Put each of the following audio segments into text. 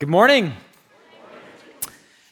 Good morning.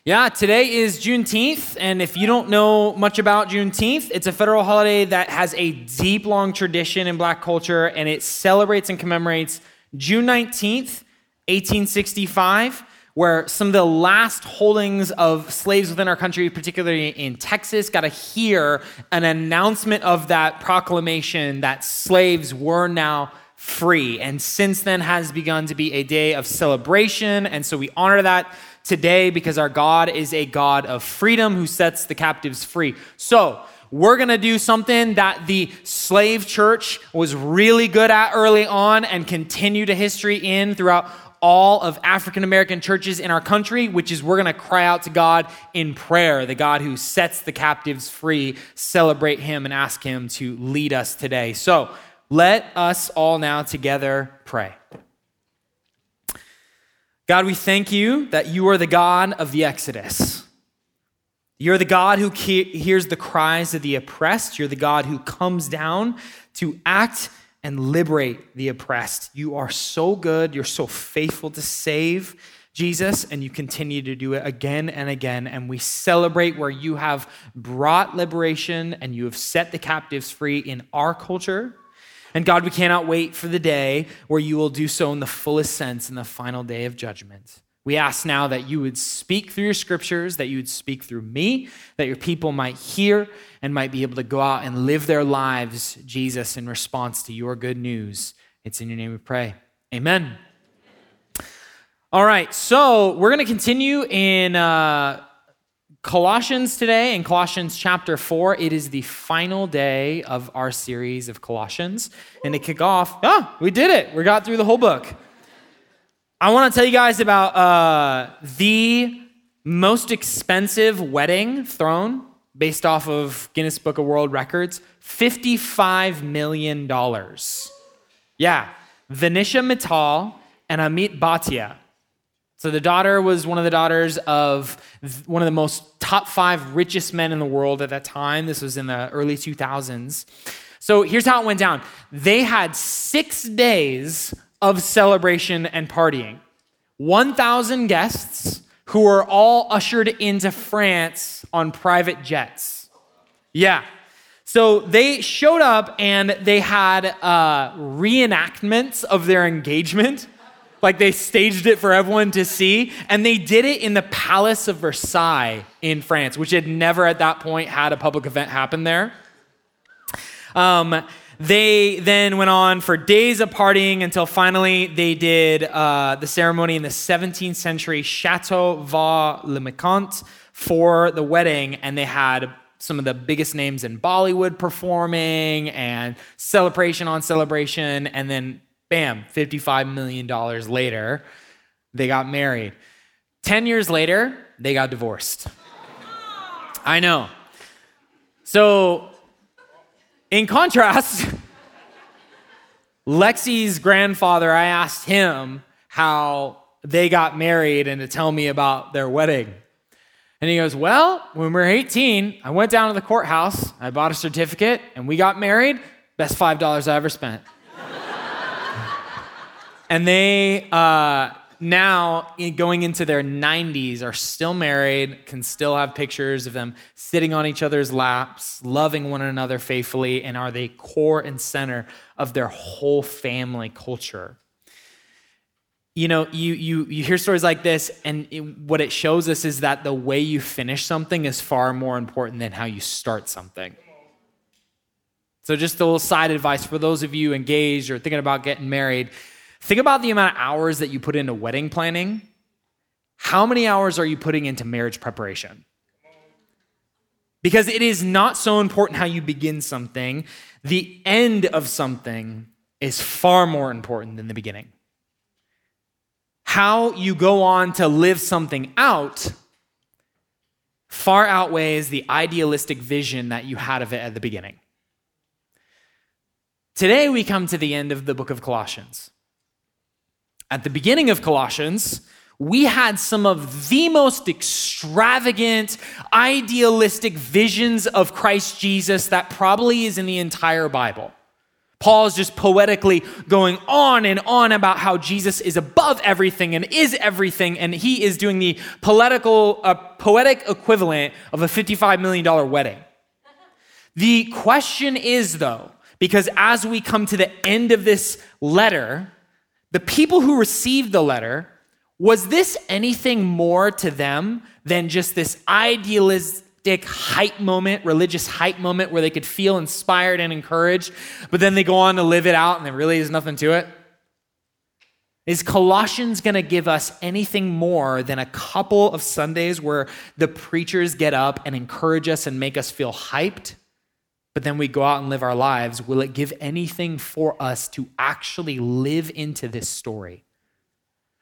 Yeah, today is Juneteenth, and if you don't know much about Juneteenth, it's a federal holiday that has a deep, long tradition in black culture, and it celebrates and commemorates June 19th, 1865, where some of the last holdings of slaves within our country, particularly in Texas, got to hear an announcement of that proclamation that slaves were now free. And since then has begun to be a day of celebration. And so we honor that today because our God is a God of freedom who sets the captives free. So, we're going to do something that the slave church was really good at early on and continue to history in throughout all of African American churches in our country, which is we're going to cry out to God in prayer, the God who sets the captives free, celebrate him and ask him to lead us today. So, let us all now together pray. God, we thank you that you are the God of the Exodus. You're the God who hears the cries of the oppressed. You're the God who comes down to act and liberate the oppressed. You are so good. You're so faithful to save, Jesus, and you continue to do it again and again. And we celebrate where you have brought liberation and you have set the captives free in our culture and God, we cannot wait for the day where you will do so in the fullest sense in the final day of judgment. We ask now that you would speak through your scriptures, that you would speak through me, that your people might hear and might be able to go out and live their lives, Jesus, in response to your good news. It's in your name we pray. Amen. All right, so we're going to continue in uh, Colossians today, in Colossians chapter 4, it is the final day of our series of Colossians. And to kick off, oh, we did it. We got through the whole book. I want to tell you guys about uh, the most expensive wedding thrown based off of Guinness Book of World Records $55 million. Yeah, Vanisha Mittal and Amit Bhatia so the daughter was one of the daughters of one of the most top five richest men in the world at that time. This was in the early 2000s. So here's how it went down they had six days of celebration and partying, 1,000 guests who were all ushered into France on private jets. Yeah. So they showed up and they had uh, reenactments of their engagement like they staged it for everyone to see. And they did it in the Palace of Versailles in France, which had never at that point had a public event happen there. Um, they then went on for days of partying until finally they did uh, the ceremony in the 17th century Chateau Vaux-le-Vicomte for the wedding, and they had some of the biggest names in Bollywood performing and celebration on celebration, and then Bam, $55 million later, they got married. 10 years later, they got divorced. I know. So, in contrast, Lexi's grandfather, I asked him how they got married and to tell me about their wedding. And he goes, Well, when we were 18, I went down to the courthouse, I bought a certificate, and we got married. Best $5 I ever spent. And they uh, now, going into their 90s, are still married, can still have pictures of them sitting on each other's laps, loving one another faithfully, and are the core and center of their whole family culture. You know, you, you, you hear stories like this, and it, what it shows us is that the way you finish something is far more important than how you start something. So, just a little side advice for those of you engaged or thinking about getting married Think about the amount of hours that you put into wedding planning. How many hours are you putting into marriage preparation? Because it is not so important how you begin something, the end of something is far more important than the beginning. How you go on to live something out far outweighs the idealistic vision that you had of it at the beginning. Today, we come to the end of the book of Colossians. At the beginning of Colossians, we had some of the most extravagant, idealistic visions of Christ Jesus that probably is in the entire Bible. Paul is just poetically going on and on about how Jesus is above everything and is everything, and he is doing the political, uh, poetic equivalent of a $55 million wedding. The question is, though, because as we come to the end of this letter, the people who received the letter, was this anything more to them than just this idealistic hype moment, religious hype moment where they could feel inspired and encouraged, but then they go on to live it out and there really is nothing to it? Is Colossians going to give us anything more than a couple of Sundays where the preachers get up and encourage us and make us feel hyped? But then we go out and live our lives, will it give anything for us to actually live into this story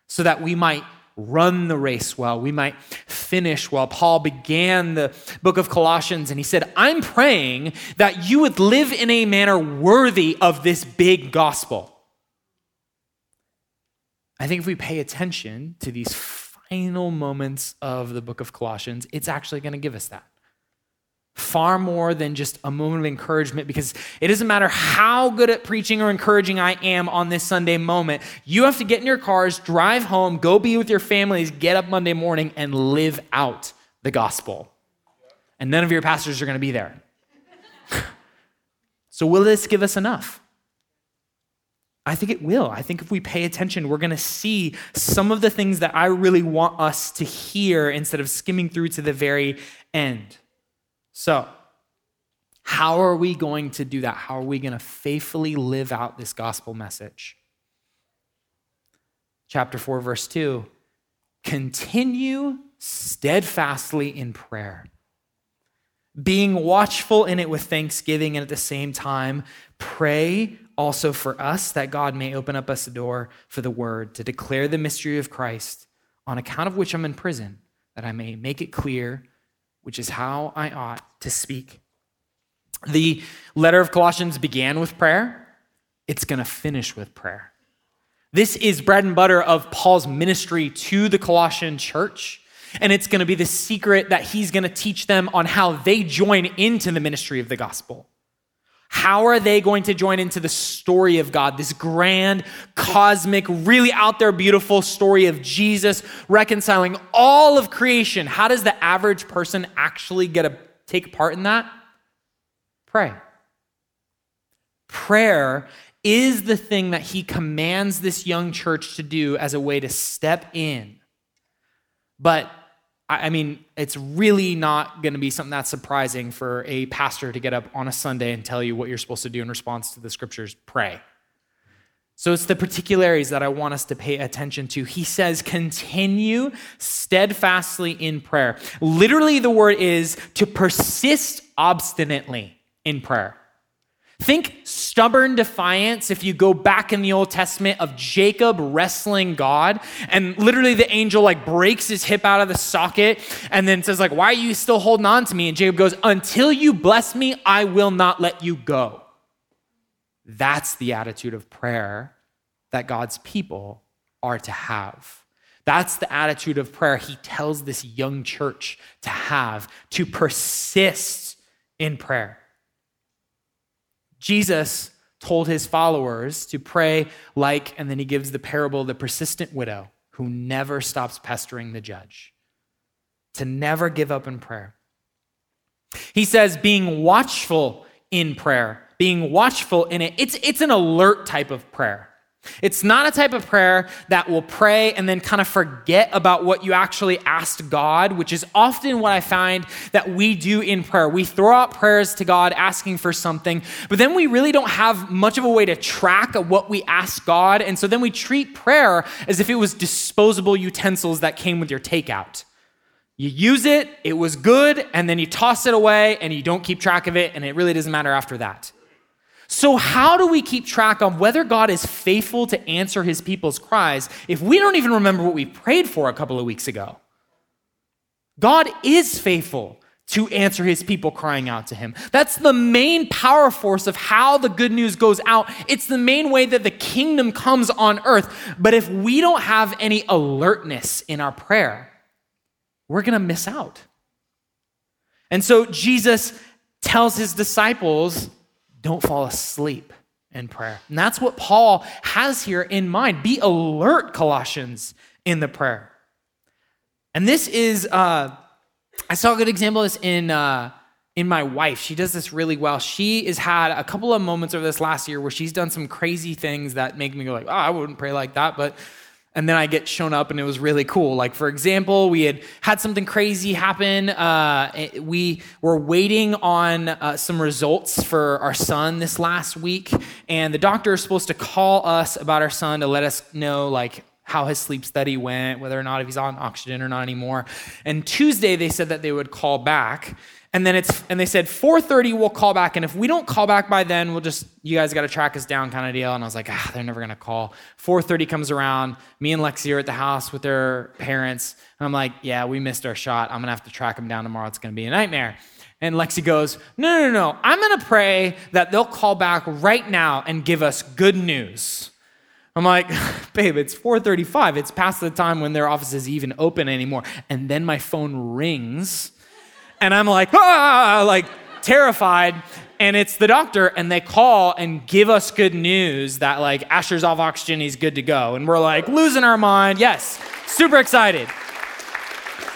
so that we might run the race well, we might finish well? Paul began the book of Colossians and he said, I'm praying that you would live in a manner worthy of this big gospel. I think if we pay attention to these final moments of the book of Colossians, it's actually going to give us that far more than just a moment of encouragement because it doesn't matter how good at preaching or encouraging I am on this Sunday moment. You have to get in your cars, drive home, go be with your families, get up Monday morning, and live out the gospel. And none of your pastors are going to be there. so, will this give us enough? I think it will. I think if we pay attention, we're going to see some of the things that I really want us to hear instead of skimming through to the very end. So, how are we going to do that? How are we going to faithfully live out this gospel message? Chapter 4, verse 2 continue steadfastly in prayer, being watchful in it with thanksgiving, and at the same time, pray also for us that God may open up us a door for the word to declare the mystery of Christ, on account of which I'm in prison, that I may make it clear which is how I ought to speak. The letter of Colossians began with prayer, it's going to finish with prayer. This is bread and butter of Paul's ministry to the Colossian church. And it's going to be the secret that he's going to teach them on how they join into the ministry of the gospel. How are they going to join into the story of God, this grand, cosmic, really out there beautiful story of Jesus reconciling all of creation? How does the average person actually get to take part in that? Pray. Prayer is the thing that he commands this young church to do as a way to step in. But I mean, it's really not going to be something that's surprising for a pastor to get up on a Sunday and tell you what you're supposed to do in response to the scriptures pray. So it's the particularities that I want us to pay attention to. He says, continue steadfastly in prayer. Literally, the word is to persist obstinately in prayer. Think stubborn defiance if you go back in the Old Testament of Jacob wrestling God and literally the angel like breaks his hip out of the socket and then says like why are you still holding on to me and Jacob goes until you bless me I will not let you go. That's the attitude of prayer that God's people are to have. That's the attitude of prayer he tells this young church to have, to persist in prayer. Jesus told his followers to pray like, and then he gives the parable of the persistent widow who never stops pestering the judge, to never give up in prayer. He says, being watchful in prayer, being watchful in it, it's, it's an alert type of prayer. It's not a type of prayer that will pray and then kind of forget about what you actually asked God, which is often what I find that we do in prayer. We throw out prayers to God asking for something, but then we really don't have much of a way to track what we ask God. And so then we treat prayer as if it was disposable utensils that came with your takeout. You use it, it was good, and then you toss it away and you don't keep track of it, and it really doesn't matter after that. So, how do we keep track of whether God is faithful to answer his people's cries if we don't even remember what we prayed for a couple of weeks ago? God is faithful to answer his people crying out to him. That's the main power force of how the good news goes out. It's the main way that the kingdom comes on earth. But if we don't have any alertness in our prayer, we're going to miss out. And so Jesus tells his disciples don't fall asleep in prayer. And that's what Paul has here in mind. Be alert, Colossians, in the prayer. And this is, uh, I saw a good example of this in. Uh, in my wife. She does this really well. She has had a couple of moments over this last year where she's done some crazy things that make me go like, oh, I wouldn't pray like that, but and then I get shown up and it was really cool. Like, for example, we had had something crazy happen. Uh, we were waiting on uh, some results for our son this last week, and the doctor is supposed to call us about our son to let us know, like, how his sleep study went, whether or not if he's on oxygen or not anymore. And Tuesday, they said that they would call back. And then it's and they said 4:30 we'll call back and if we don't call back by then we'll just you guys got to track us down kind of deal and I was like ah they're never going to call. 4:30 comes around, me and Lexi are at the house with their parents and I'm like yeah, we missed our shot. I'm going to have to track them down tomorrow. It's going to be a nightmare. And Lexi goes, "No, no, no. I'm going to pray that they'll call back right now and give us good news." I'm like, babe, it's 4:35. It's past the time when their office is even open anymore. And then my phone rings and I'm like, ah, like terrified. And it's the doctor, and they call and give us good news that like Asher's off oxygen, he's good to go. And we're like losing our mind. Yes, super excited.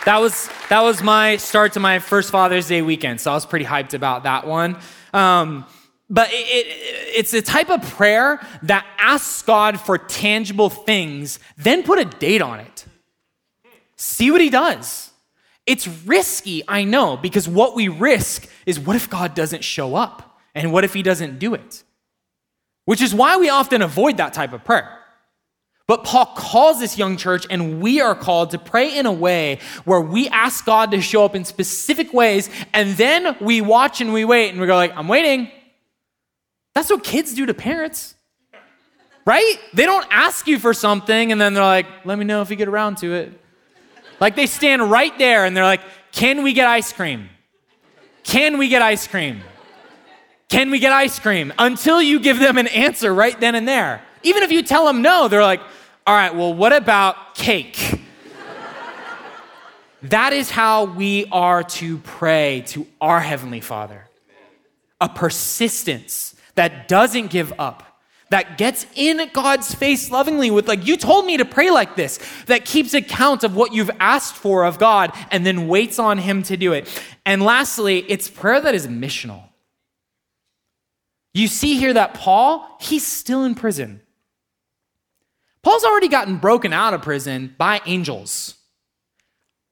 That was that was my start to my first Father's Day weekend, so I was pretty hyped about that one. Um, but it, it, it's a type of prayer that asks God for tangible things, then put a date on it. See what He does. It's risky, I know, because what we risk is what if God doesn't show up? And what if he doesn't do it? Which is why we often avoid that type of prayer. But Paul calls this young church, and we are called to pray in a way where we ask God to show up in specific ways, and then we watch and we wait, and we go like, "I'm waiting." That's what kids do to parents, right? They don't ask you for something, and then they're like, "Let me know if you get around to it." Like they stand right there and they're like, Can we get ice cream? Can we get ice cream? Can we get ice cream? Until you give them an answer right then and there. Even if you tell them no, they're like, All right, well, what about cake? that is how we are to pray to our Heavenly Father a persistence that doesn't give up that gets in God's face lovingly with, like, you told me to pray like this, that keeps account of what you've asked for of God and then waits on Him to do it. And lastly, it's prayer that is missional. You see here that Paul, he's still in prison. Paul's already gotten broken out of prison by angels.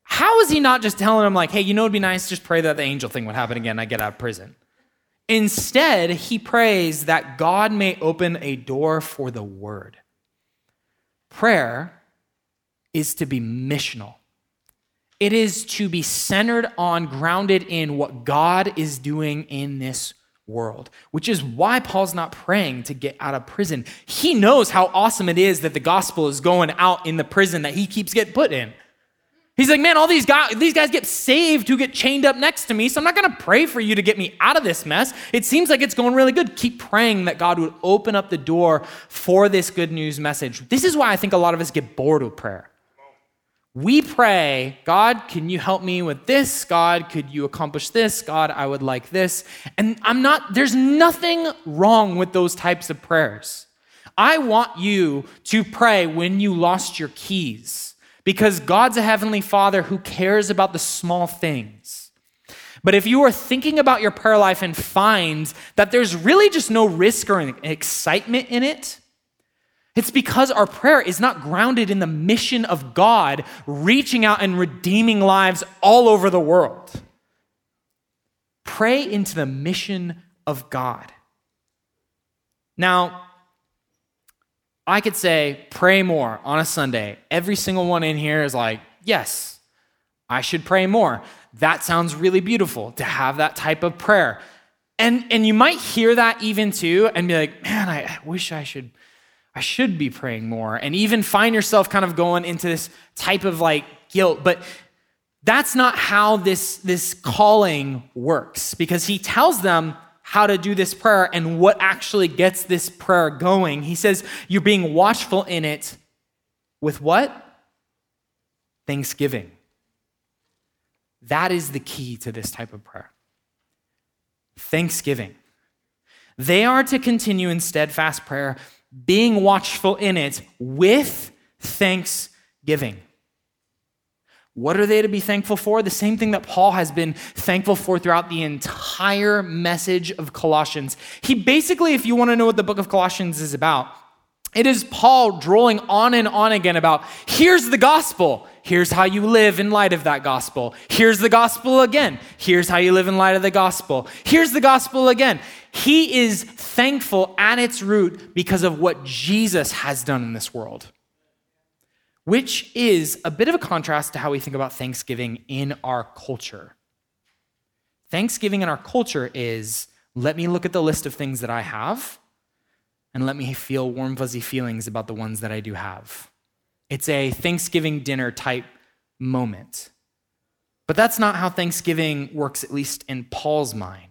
How is he not just telling them, like, hey, you know, it'd be nice, just pray that the angel thing would happen again, and I get out of prison? Instead, he prays that God may open a door for the word. Prayer is to be missional. It is to be centered on, grounded in what God is doing in this world, which is why Paul's not praying to get out of prison. He knows how awesome it is that the gospel is going out in the prison that he keeps getting put in. He's like, man, all these guys, these guys get saved who get chained up next to me, so I'm not gonna pray for you to get me out of this mess. It seems like it's going really good. Keep praying that God would open up the door for this good news message. This is why I think a lot of us get bored with prayer. We pray, God, can you help me with this? God, could you accomplish this? God, I would like this. And I'm not, there's nothing wrong with those types of prayers. I want you to pray when you lost your keys because God's a heavenly father who cares about the small things. But if you are thinking about your prayer life and find that there's really just no risk or excitement in it, it's because our prayer is not grounded in the mission of God reaching out and redeeming lives all over the world. Pray into the mission of God. Now, I could say, pray more on a Sunday. Every single one in here is like, yes, I should pray more. That sounds really beautiful to have that type of prayer. And, and you might hear that even too and be like, man, I, wish I should, I should be praying more. And even find yourself kind of going into this type of like guilt. But that's not how this, this calling works because he tells them, how to do this prayer and what actually gets this prayer going. He says you're being watchful in it with what? Thanksgiving. That is the key to this type of prayer. Thanksgiving. They are to continue in steadfast prayer, being watchful in it with thanksgiving. What are they to be thankful for? The same thing that Paul has been thankful for throughout the entire message of Colossians. He basically, if you want to know what the book of Colossians is about, it is Paul drawing on and on again about here's the gospel. Here's how you live in light of that gospel. Here's the gospel again. Here's how you live in light of the gospel. Here's the gospel again. He is thankful at its root because of what Jesus has done in this world, which is a bit of a contrast to how we think about Thanksgiving in our culture. Thanksgiving in our culture is let me look at the list of things that I have and let me feel warm, fuzzy feelings about the ones that I do have. It's a Thanksgiving dinner type moment. But that's not how Thanksgiving works, at least in Paul's mind.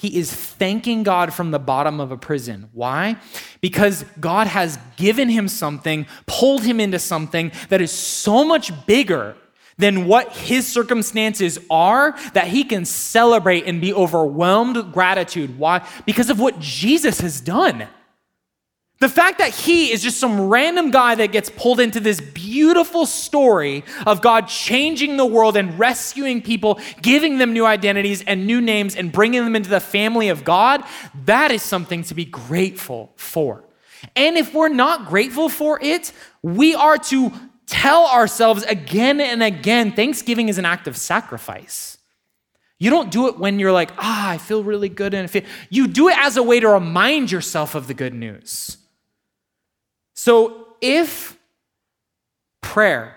He is thanking God from the bottom of a prison. Why? Because God has given him something, pulled him into something that is so much bigger than what his circumstances are that he can celebrate and be overwhelmed with gratitude. Why? Because of what Jesus has done. The fact that he is just some random guy that gets pulled into this beautiful story of God changing the world and rescuing people, giving them new identities and new names, and bringing them into the family of God, that is something to be grateful for. And if we're not grateful for it, we are to tell ourselves again and again Thanksgiving is an act of sacrifice. You don't do it when you're like, ah, I feel really good. And you do it as a way to remind yourself of the good news. So if prayer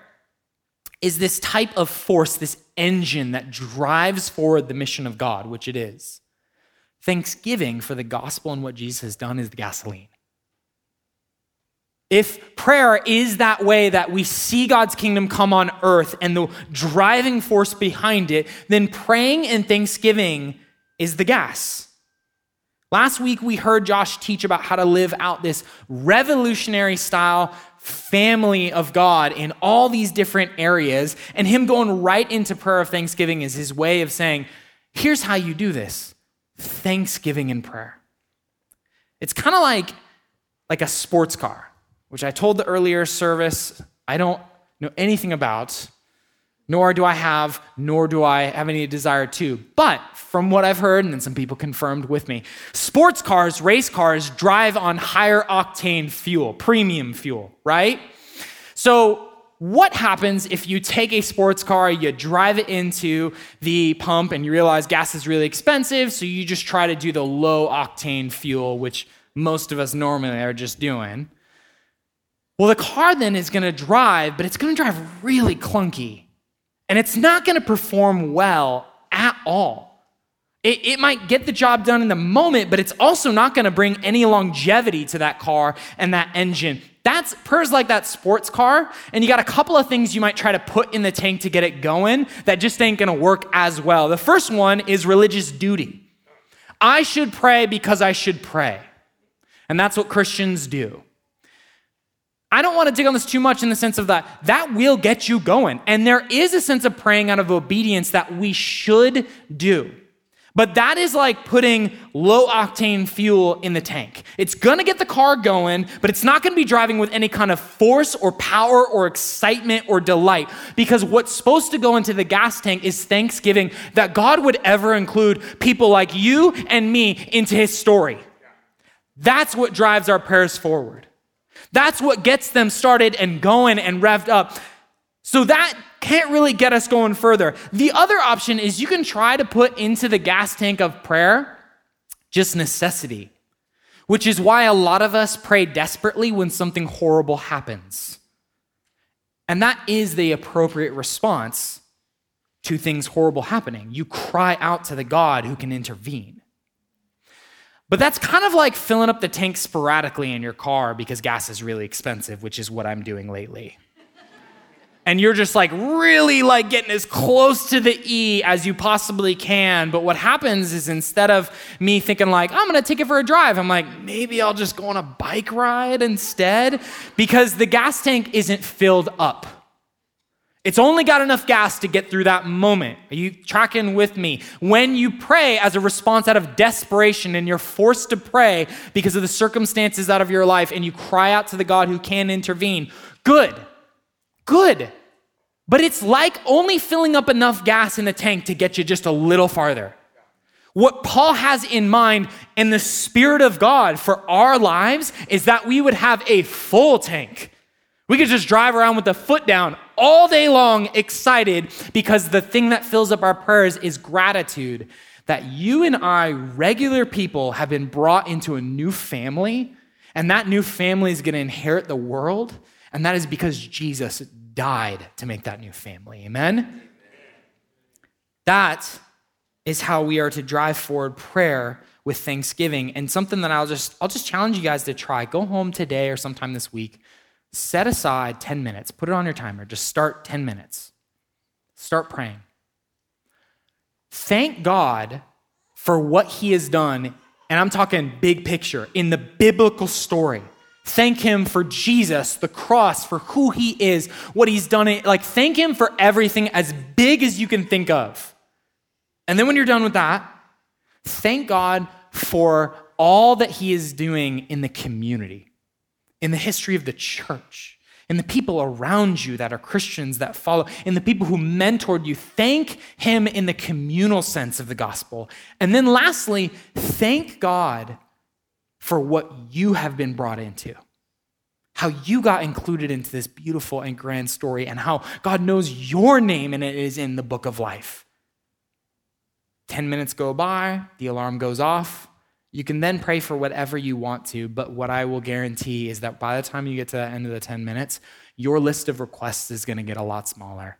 is this type of force, this engine that drives forward the mission of God, which it is, thanksgiving for the gospel and what Jesus has done is the gasoline. If prayer is that way that we see God's kingdom come on earth and the driving force behind it, then praying and thanksgiving is the gas. Last week, we heard Josh teach about how to live out this revolutionary style family of God in all these different areas. And him going right into prayer of thanksgiving is his way of saying, here's how you do this thanksgiving in prayer. It's kind of like, like a sports car, which I told the earlier service I don't know anything about nor do I have, nor do I have any desire to. But from what I've heard, and then some people confirmed with me, sports cars, race cars drive on higher octane fuel, premium fuel, right? So, what happens if you take a sports car, you drive it into the pump, and you realize gas is really expensive, so you just try to do the low octane fuel, which most of us normally are just doing? Well, the car then is gonna drive, but it's gonna drive really clunky and it's not going to perform well at all. It, it, might get the job done in the moment, but it's also not going to bring any longevity to that car and that engine. That's PER's like that sports car, and you got a couple of things you might try to put in the tank to get it going that just ain't going to work as well. The first one is religious duty. I should pray because I should pray. And that's what Christians do. I don't want to dig on this too much in the sense of that that will get you going. And there is a sense of praying out of obedience that we should do. But that is like putting low octane fuel in the tank. It's to get the car going, but it's not to be driving with any kind of force or power or excitement or delight. Because what's supposed to go into the gas tank is thanksgiving that God would ever include people like you and me into his story. That's what drives our prayers forward. That's what gets them started and going and revved up. So that can't really get us going further. The other option is you can try to put into the gas tank of prayer just necessity, which is why a lot of us pray desperately when something horrible happens. And that is the appropriate response to things horrible happening. You cry out to the God who can intervene. But that's kind of like filling up the tank sporadically in your car because gas is really expensive, which is what I'm doing lately. and you're just like really like getting as close to the E as you possibly can. But what happens is instead of me thinking like, I'm gonna take it for a drive, I'm like, maybe I'll just go on a bike ride instead because the gas tank isn't filled up. It's only got enough gas to get through that moment. Are you tracking with me? When you pray as a response out of desperation and you're forced to pray because of the circumstances out of your life and you cry out to the God who can intervene, good, good. But it's like only filling up enough gas in the tank to get you just a little farther. What Paul has in mind in the Spirit of God for our lives is that we would have a full tank. We could just drive around with the foot down all day long, excited because the thing that fills up our prayers is gratitude that you and I, regular people, have been brought into a new family, and that new family is going to inherit the world, and that is because Jesus died to make that new family. Amen? That is how we are to drive forward prayer with thanksgiving and something that I'll just I'll just challenge you guys to try. Go home today or sometime this week set aside 10 minutes, put it on your timer, just start 10 minutes. Start praying. Thank God for what He has done, and I'm talking big picture, in the biblical story. Thank Him for Jesus, the cross, for who He is, what He's done. Like, thank Him for everything as big as you can think of. And then when you're done with that, thank God for all that He is doing in the community in the history of the church, in the people around you that are Christians that follow, in the people who mentored you. Thank Him in the communal sense of the gospel. And then lastly, thank God for what you have been brought into. How you got included into this beautiful and grand story, and how God knows your name and it is in the book of life. 10 minutes go by, the alarm goes off, you can then pray for whatever you want to, but what I will guarantee is that by the time you get to the end of the 10 minutes, your list of requests is going to get a lot smaller.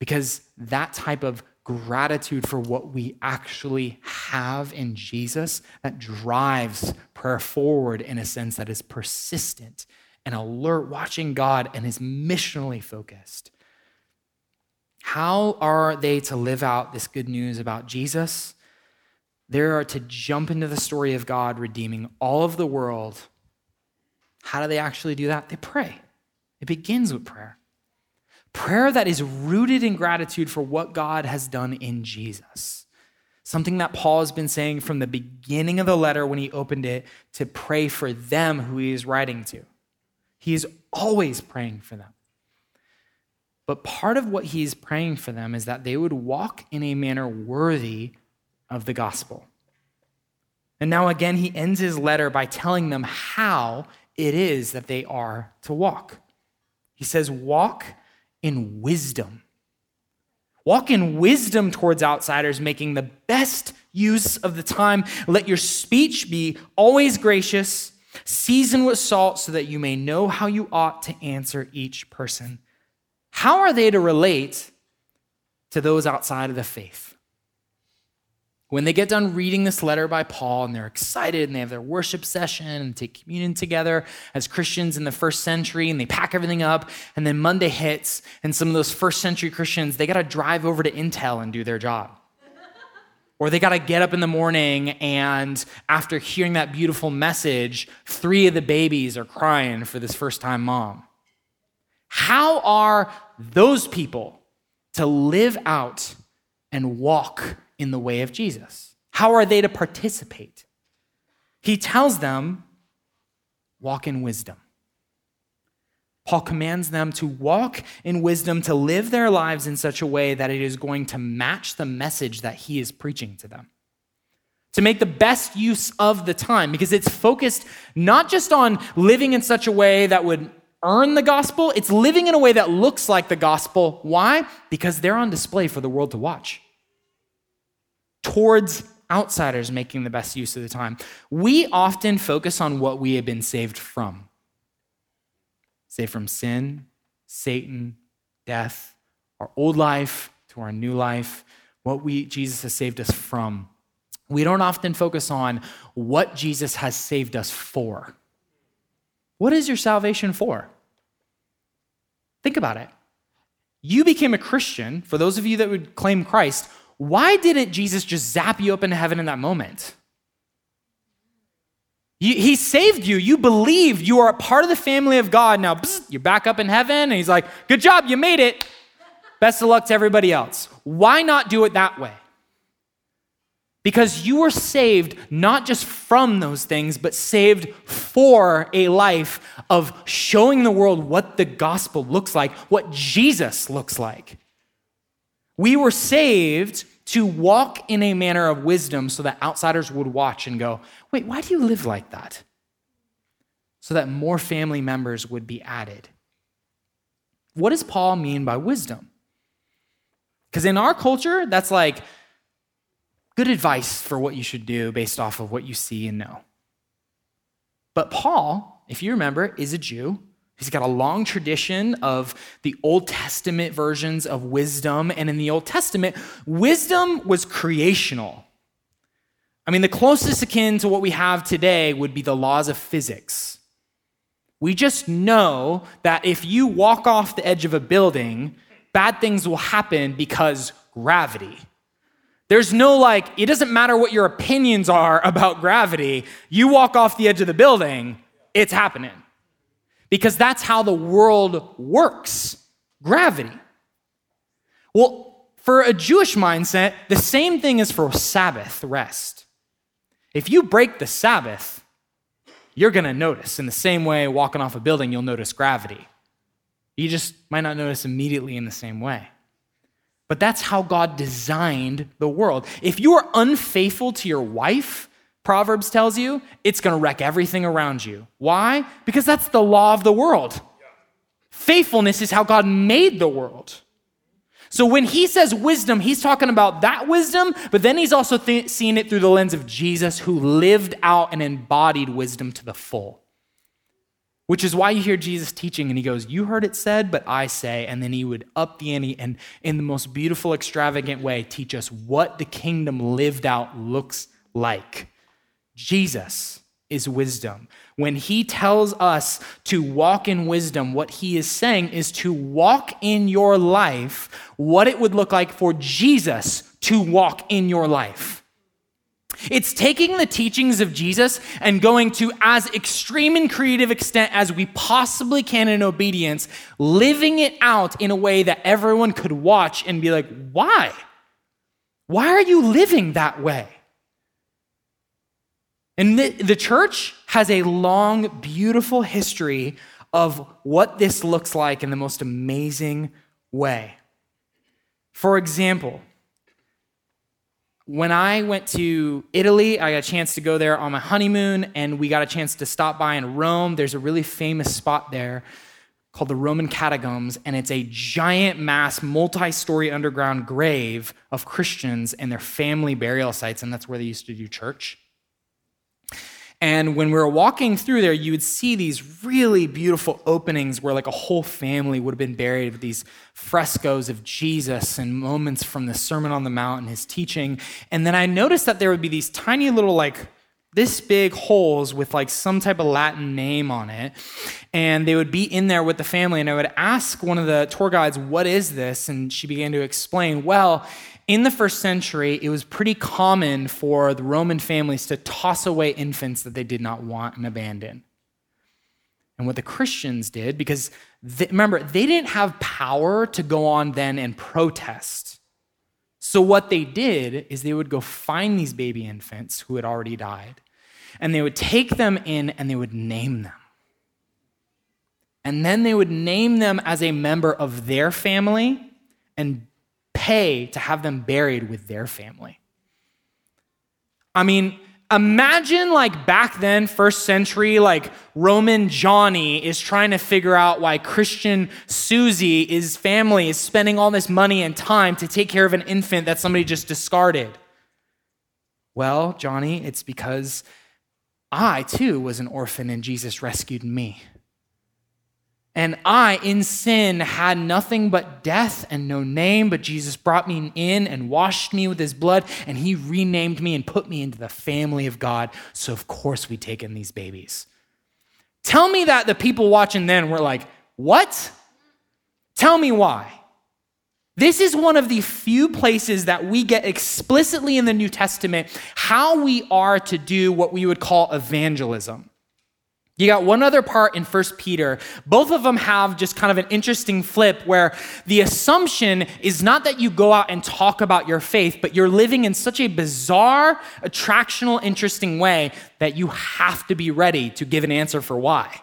Because that type of gratitude for what we actually have in Jesus that drives prayer forward in a sense that is persistent and alert, watching God and is missionally focused. How are they to live out this good news about Jesus? They are to jump into the story of God redeeming all of the world. How do they actually do that? They pray. It begins with prayer. Prayer that is rooted in gratitude for what God has done in Jesus. Something that Paul has been saying from the beginning of the letter when he opened it to pray for them who he is writing to. He is always praying for them. But part of what he's praying for them is that they would walk in a manner worthy of the gospel. And now, again, he ends his letter by telling them how it is that they are to walk. He says, Walk in wisdom. Walk in wisdom towards outsiders, making the best use of the time. Let your speech be always gracious, seasoned with salt, so that you may know how you ought to answer each person. How are they to relate to those outside of the faith? When they get done reading this letter by Paul and they're excited and they have their worship session and take communion together as Christians in the first century and they pack everything up and then Monday hits and some of those first century Christians, they got to drive over to Intel and do their job. or they got to get up in the morning and after hearing that beautiful message, three of the babies are crying for this first time mom. How are those people to live out and walk in the way of Jesus? How are they to participate? He tells them, walk in wisdom. Paul commands them to walk in wisdom, to live their lives in such a way that it is going to match the message that he is preaching to them. To make the best use of the time, because it's focused not just on living in such a way that would earn the gospel, it's living in a way that looks like the gospel. Why? Because they're on display for the world to watch towards outsiders making the best use of the time. We often focus on what we have been saved from. Saved from sin, Satan, death, our old life to our new life, what we Jesus has saved us from. We don't often focus on what Jesus has saved us for. What is your salvation for? Think about it. You became a Christian, for those of you that would claim Christ, why didn't Jesus just zap you up into heaven in that moment? he saved you. You believed. You are a part of the family of God. Now, you're back up in heaven, and he's like, Good job, you made it. Best of luck to everybody else. Why not do it that way? Because you were saved not just from those things, but saved for a life of showing the world what the gospel looks like, what Jesus looks like. We were saved to walk in a manner of wisdom so that outsiders would watch and go, wait, why do you live like that? So that more family members would be added. What does Paul mean by wisdom? Because in our culture, that's like good advice for what you should do based off of what you see and know. But Paul, if you remember, is a Jew. He's got a long tradition of the Old Testament versions of wisdom. And in the Old Testament, wisdom was creational. I mean, the closest akin to what we have today would be the laws of physics. We just know that if you walk off the edge of a building, bad things will happen because gravity. There's no like, it doesn't matter what your opinions are about gravity. You walk off the edge of the building, it's happening because that's how the world works gravity. Well, for a Jewish mindset, the same thing is for Sabbath rest. If you break the Sabbath, you're going to notice. In the same way, walking off a building, you'll notice gravity. You just might not notice immediately in the same way. But that's how God designed the world. If you are unfaithful to your wife, Proverbs tells you it's going to wreck everything around you. Why? Because that's the law of the world. Faithfulness is how God made the world. So when he says wisdom, he's talking about that wisdom, but then he's also th- seeing it through the lens of Jesus who lived out and embodied wisdom to the full. Which is why you hear Jesus teaching and he goes, You heard it said, but I say. And then he would up the ante and, in the most beautiful, extravagant way, teach us what the kingdom lived out looks like. Jesus is wisdom. When he tells us to walk in wisdom, what he is saying is to walk in your life what it would look like for Jesus to walk in your life. It's taking the teachings of Jesus and going to as extreme and creative extent as we possibly can in obedience, living it out in a way that everyone could watch and be like, why? Why are you living that way? And the, the church has a long, beautiful history of what this looks like in the most amazing way. For example, when I went to Italy, I got a chance to go there on my honeymoon, and we got a chance to stop by in Rome. There's a really famous spot there called the Roman Catacombs, and it's a giant mass, multi story underground grave of Christians and their family burial sites, and that's where they used to do church. And when we were walking through there, you would see these really beautiful openings where, like, a whole family would have been buried with these frescoes of Jesus and moments from the Sermon on the Mount and his teaching. And then I noticed that there would be these tiny little, like, this big holes with like some type of Latin name on it. And they would be in there with the family. And I would ask one of the tour guides, What is this? And she began to explain, Well, in the first century, it was pretty common for the Roman families to toss away infants that they did not want and abandon. And what the Christians did, because they, remember, they didn't have power to go on then and protest. So, what they did is they would go find these baby infants who had already died, and they would take them in and they would name them. And then they would name them as a member of their family and pay to have them buried with their family. I mean, imagine like back then, first century, like Roman Johnny is trying to figure out why Christian Susie, his family, is spending all this money and time to take care of an infant that somebody just discarded. Well, Johnny, it's because I too was an orphan and Jesus rescued me. And I, in sin, had nothing but death and no name, but Jesus brought me in and washed me with his blood, and he renamed me and put me into the family of God. So, of course, we take in these babies. Tell me that the people watching then were like, What? Tell me why. This is one of the few places that we get explicitly in the New Testament how we are to do what we would call evangelism. You got one other part in 1 Peter. Both of them have just kind of an interesting flip where the assumption is not that you go out and talk about your faith, but you're living in such a bizarre, attractional, interesting way that you have to be ready to give an answer for why.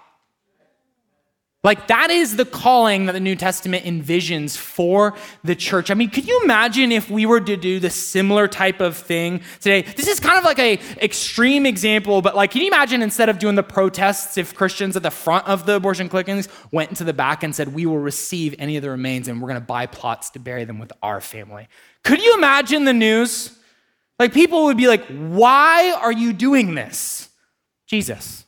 Like, that is the calling that the New Testament envisions for the church. I mean, could you imagine if we were to do the similar type of thing today? This is kind of like a extreme example, but like, can you imagine instead of doing the protests, if Christians at the front of the abortion clinics went into the back and said, we will receive any of the remains and we're going to buy plots to bury them with our family? Could you imagine the news? Like, people would be like, why are you doing this? Jesus.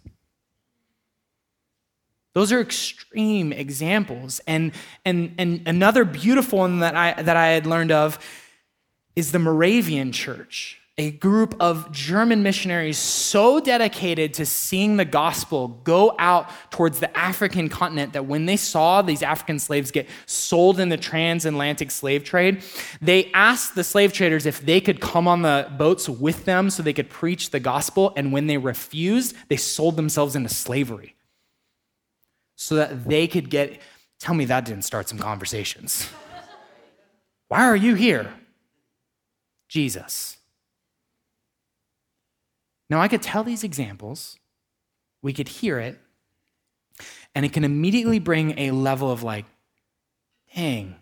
Those are extreme examples. And, and, and another beautiful one that I, that I had learned of is the Moravian Church, a group of German missionaries so dedicated to seeing the gospel go out towards the African continent that when they saw these African slaves get sold in the transatlantic slave trade, they asked the slave traders if they could come on the boats with them so they could preach the gospel. And when they refused, they sold themselves into slavery so that they could get, tell me that didn't start some conversations. Why are you here? Jesus. Now, I could tell these examples, we could hear it, and it can immediately bring a level of like, dang,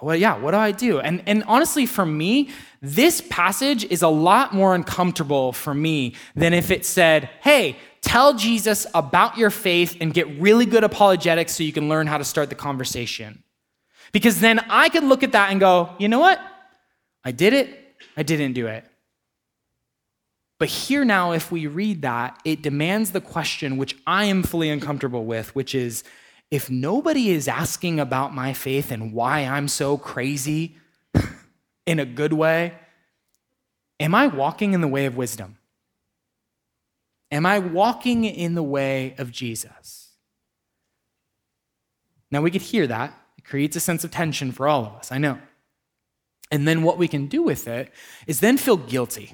well, yeah, what do I do? And, and honestly, for me, this passage is a lot more uncomfortable for me than if it said, hey, tell Jesus about your faith and get really good apologetics so you can learn how to start the conversation. Because then I can look at that and go, you know what? I did it, I didn't do it. But here now, if we read that, it demands the question, which I am fully uncomfortable with, which is if nobody is asking about my faith and why I'm so crazy in a good way, am I walking in the way of wisdom? Am I walking in the way of Jesus? Now, we could hear that. It creates a sense of tension for all of us, I know. And then what we can do with it is then feel guilty.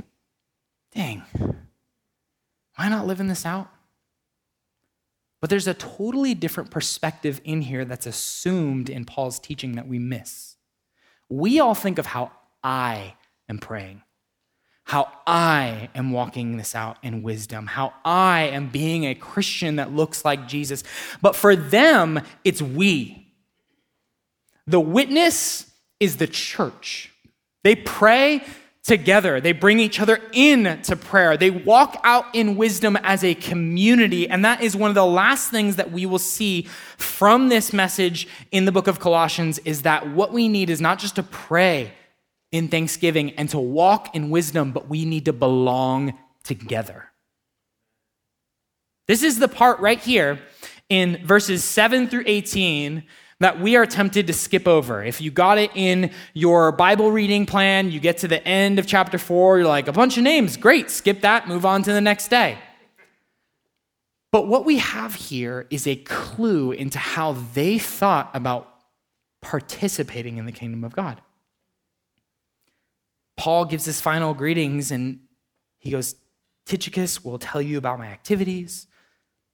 Dang, why not living this out? But there's a totally different perspective in here that's assumed in Paul's teaching that we miss. We all think of how I am praying how I am walking this out in wisdom, how I am being a Christian that looks like Jesus. But for them, it's we. The witness is the church. They pray together. They bring each other in to prayer. They walk out in wisdom as a community. And that is one of the last things that we will see from this message in the book of Colossians is that what we need is not just to pray in thanksgiving and to walk in wisdom, but we need to belong together. This is the part right here in verses 7 through 18 that we are tempted to skip over. If you got it in your Bible reading plan, you get to the end of chapter 4, you're like, a bunch of names, great, skip that, move on to the next day. But what we have here is a clue into how they thought about participating in the kingdom of God. Paul gives his final greetings and he goes, Tychicus will tell you about my activities.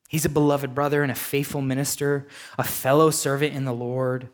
He's a beloved brother and a faithful minister, a fellow servant in the Lord.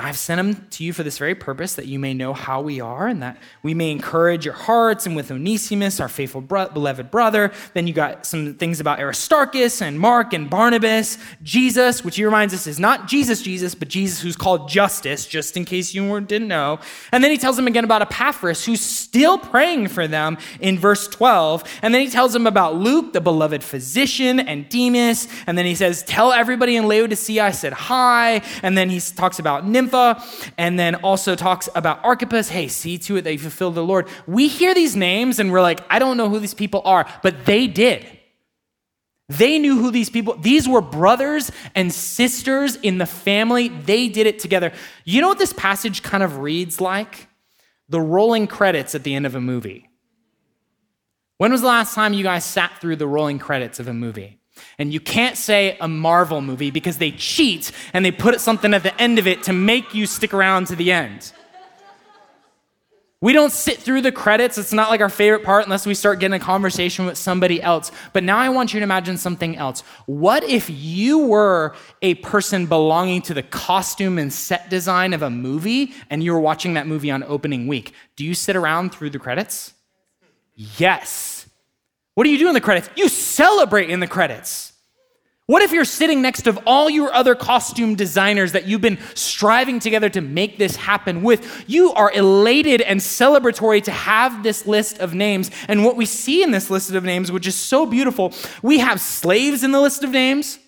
I've sent them to you for this very purpose, that you may know how we are and that we may encourage your hearts. And with Onesimus, our faithful bro- beloved brother, then you got some things about Aristarchus and Mark and Barnabas, Jesus, which he reminds us is not Jesus, Jesus, but Jesus who's called Justus, just in case you didn't know. And then he tells them again about Epaphras, who's still praying for them in verse 12. And then he tells them about Luke, the beloved physician, and Demas. And then he says, Tell everybody in Laodicea I said hi. And then he talks about Nymph and then also talks about Archippus. Hey, see to it that you fulfill the Lord. We hear these names and we're like, I don't know who these people are, but they did. They knew who these people, these were brothers and sisters in the family. They did it together. You know what this passage kind of reads like? The rolling credits at the end of a movie. When was the last time you guys sat through the rolling credits of a movie? And you can't say a Marvel movie because they cheat and they put something at the end of it to make you stick around to the end. We don't sit through the credits. It's not like our favorite part unless we start getting a conversation with somebody else. But now I want you to imagine something else. What if you were a person belonging to the costume and set design of a movie and you were watching that movie on opening week? Do you sit around through the credits? Yes. What do you do in the credits? You celebrate in the credits. What if you're sitting next to all your other costume designers that you've been striving together to make this happen with? You are elated and celebratory to have this list of names. And what we see in this list of names, which is so beautiful, we have slaves in the list of names.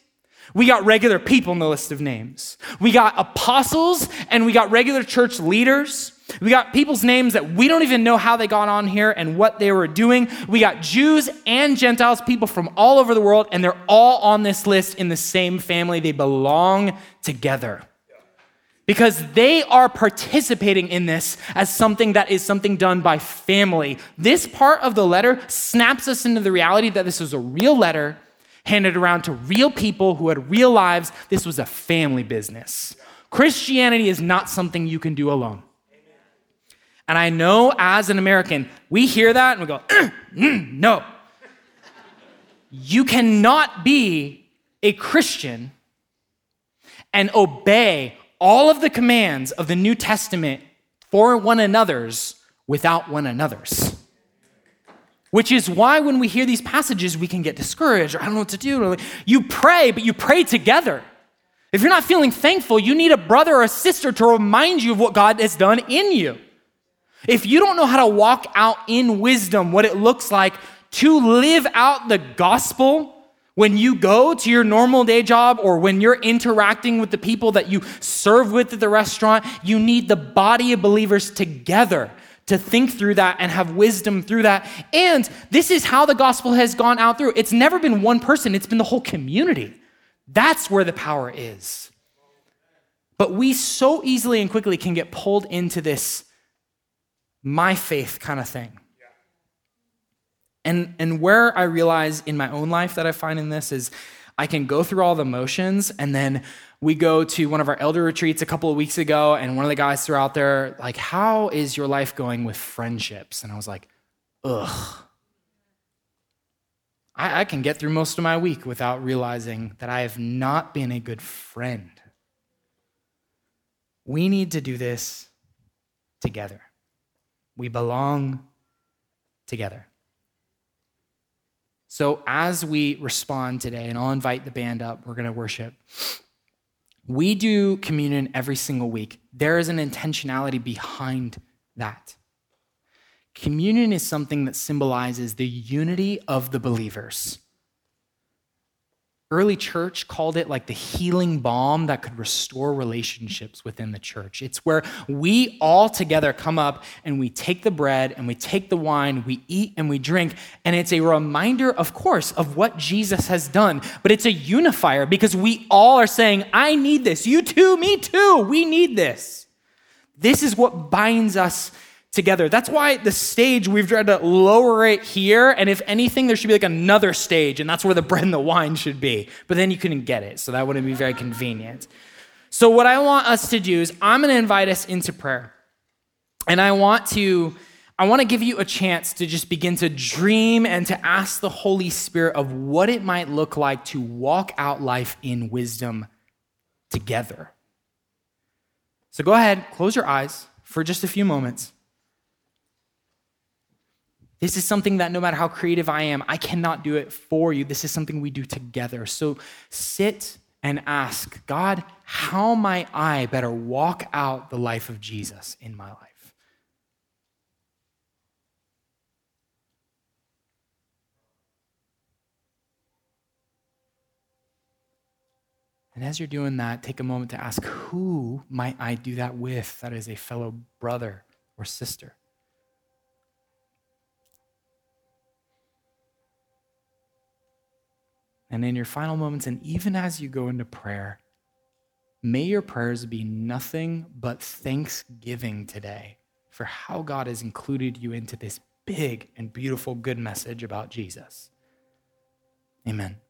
We got regular people in the list of names. We got apostles and we got regular church leaders. We got people's names that we don't even know how they got on here and what they were doing. We got Jews and Gentiles, people from all over the world, and they're all on this list in the same family. They belong together because they are participating in this as something that is something done by family. This part of the letter snaps us into the reality that this is a real letter handed around to real people who had real lives. This was a family business. Christianity is not something you can do alone. And I know as an American, we hear that and we go, mm, no. You cannot be a Christian and obey all of the commands of the New Testament for one another's without one another's. Which is why when we hear these passages, we can get discouraged or I don't know what to do. You pray, but you pray together. If you're not feeling thankful, you need a brother or a sister to remind you of what God has done in you. If you don't know how to walk out in wisdom what it looks like to live out the gospel when you go to your normal day job or when you're interacting with the people that you serve with at the restaurant, you need the body of believers together to think through that and have wisdom through that. And this is how the gospel has gone out through. It's never been one person, it's been the whole community. That's where the power is. But we so easily and quickly can get pulled into this my faith kind of thing. And, and where I realize in my own life that I find in this is I can go through all the motions and then we go to one of our elder retreats a couple of weeks ago and one of the guys threw out there like how is your life going with friendships and i was like ugh I, I, can get through most of my week without realizing that i have not been a good friend we need to do this together we belong together. So, as we respond today, and I'll invite the band up, we're going to worship. We do communion every single week. There is an intentionality behind that. Communion is something that symbolizes the unity of the believers early church called it like the healing balm that could restore relationships within the church. It's where we all together come up and we take the bread and we take the wine, we eat and we drink. And it's a reminder, of course, of what Jesus has done. But it's a unifier because we all are saying, I need this. You too, me too. We need this. This is what binds us together. That's why the stage, we've tried to lower it here. And if anything, there should be like another stage, and that's where the bread and the wine should be. But then you couldn't get it, so that wouldn't be very convenient. So, what I want us to do is, I'm going to invite us into prayer. And I want to. I want to give you a chance to just begin to dream and to ask the Holy Spirit of what it might look like to walk out life in wisdom together. So go ahead, close your eyes for just a few moments. This is something that no matter how creative I am, I cannot do it for you. This is something we do together. So sit and ask God, how might I better walk out the life of Jesus in my life? And as you're doing that, take a moment to ask, who might I do that with that is a fellow brother or sister? And in your final moments, and even as you go into prayer, may your prayers be nothing but thanksgiving today for how God has included you into this big and beautiful good message about Jesus. Amen.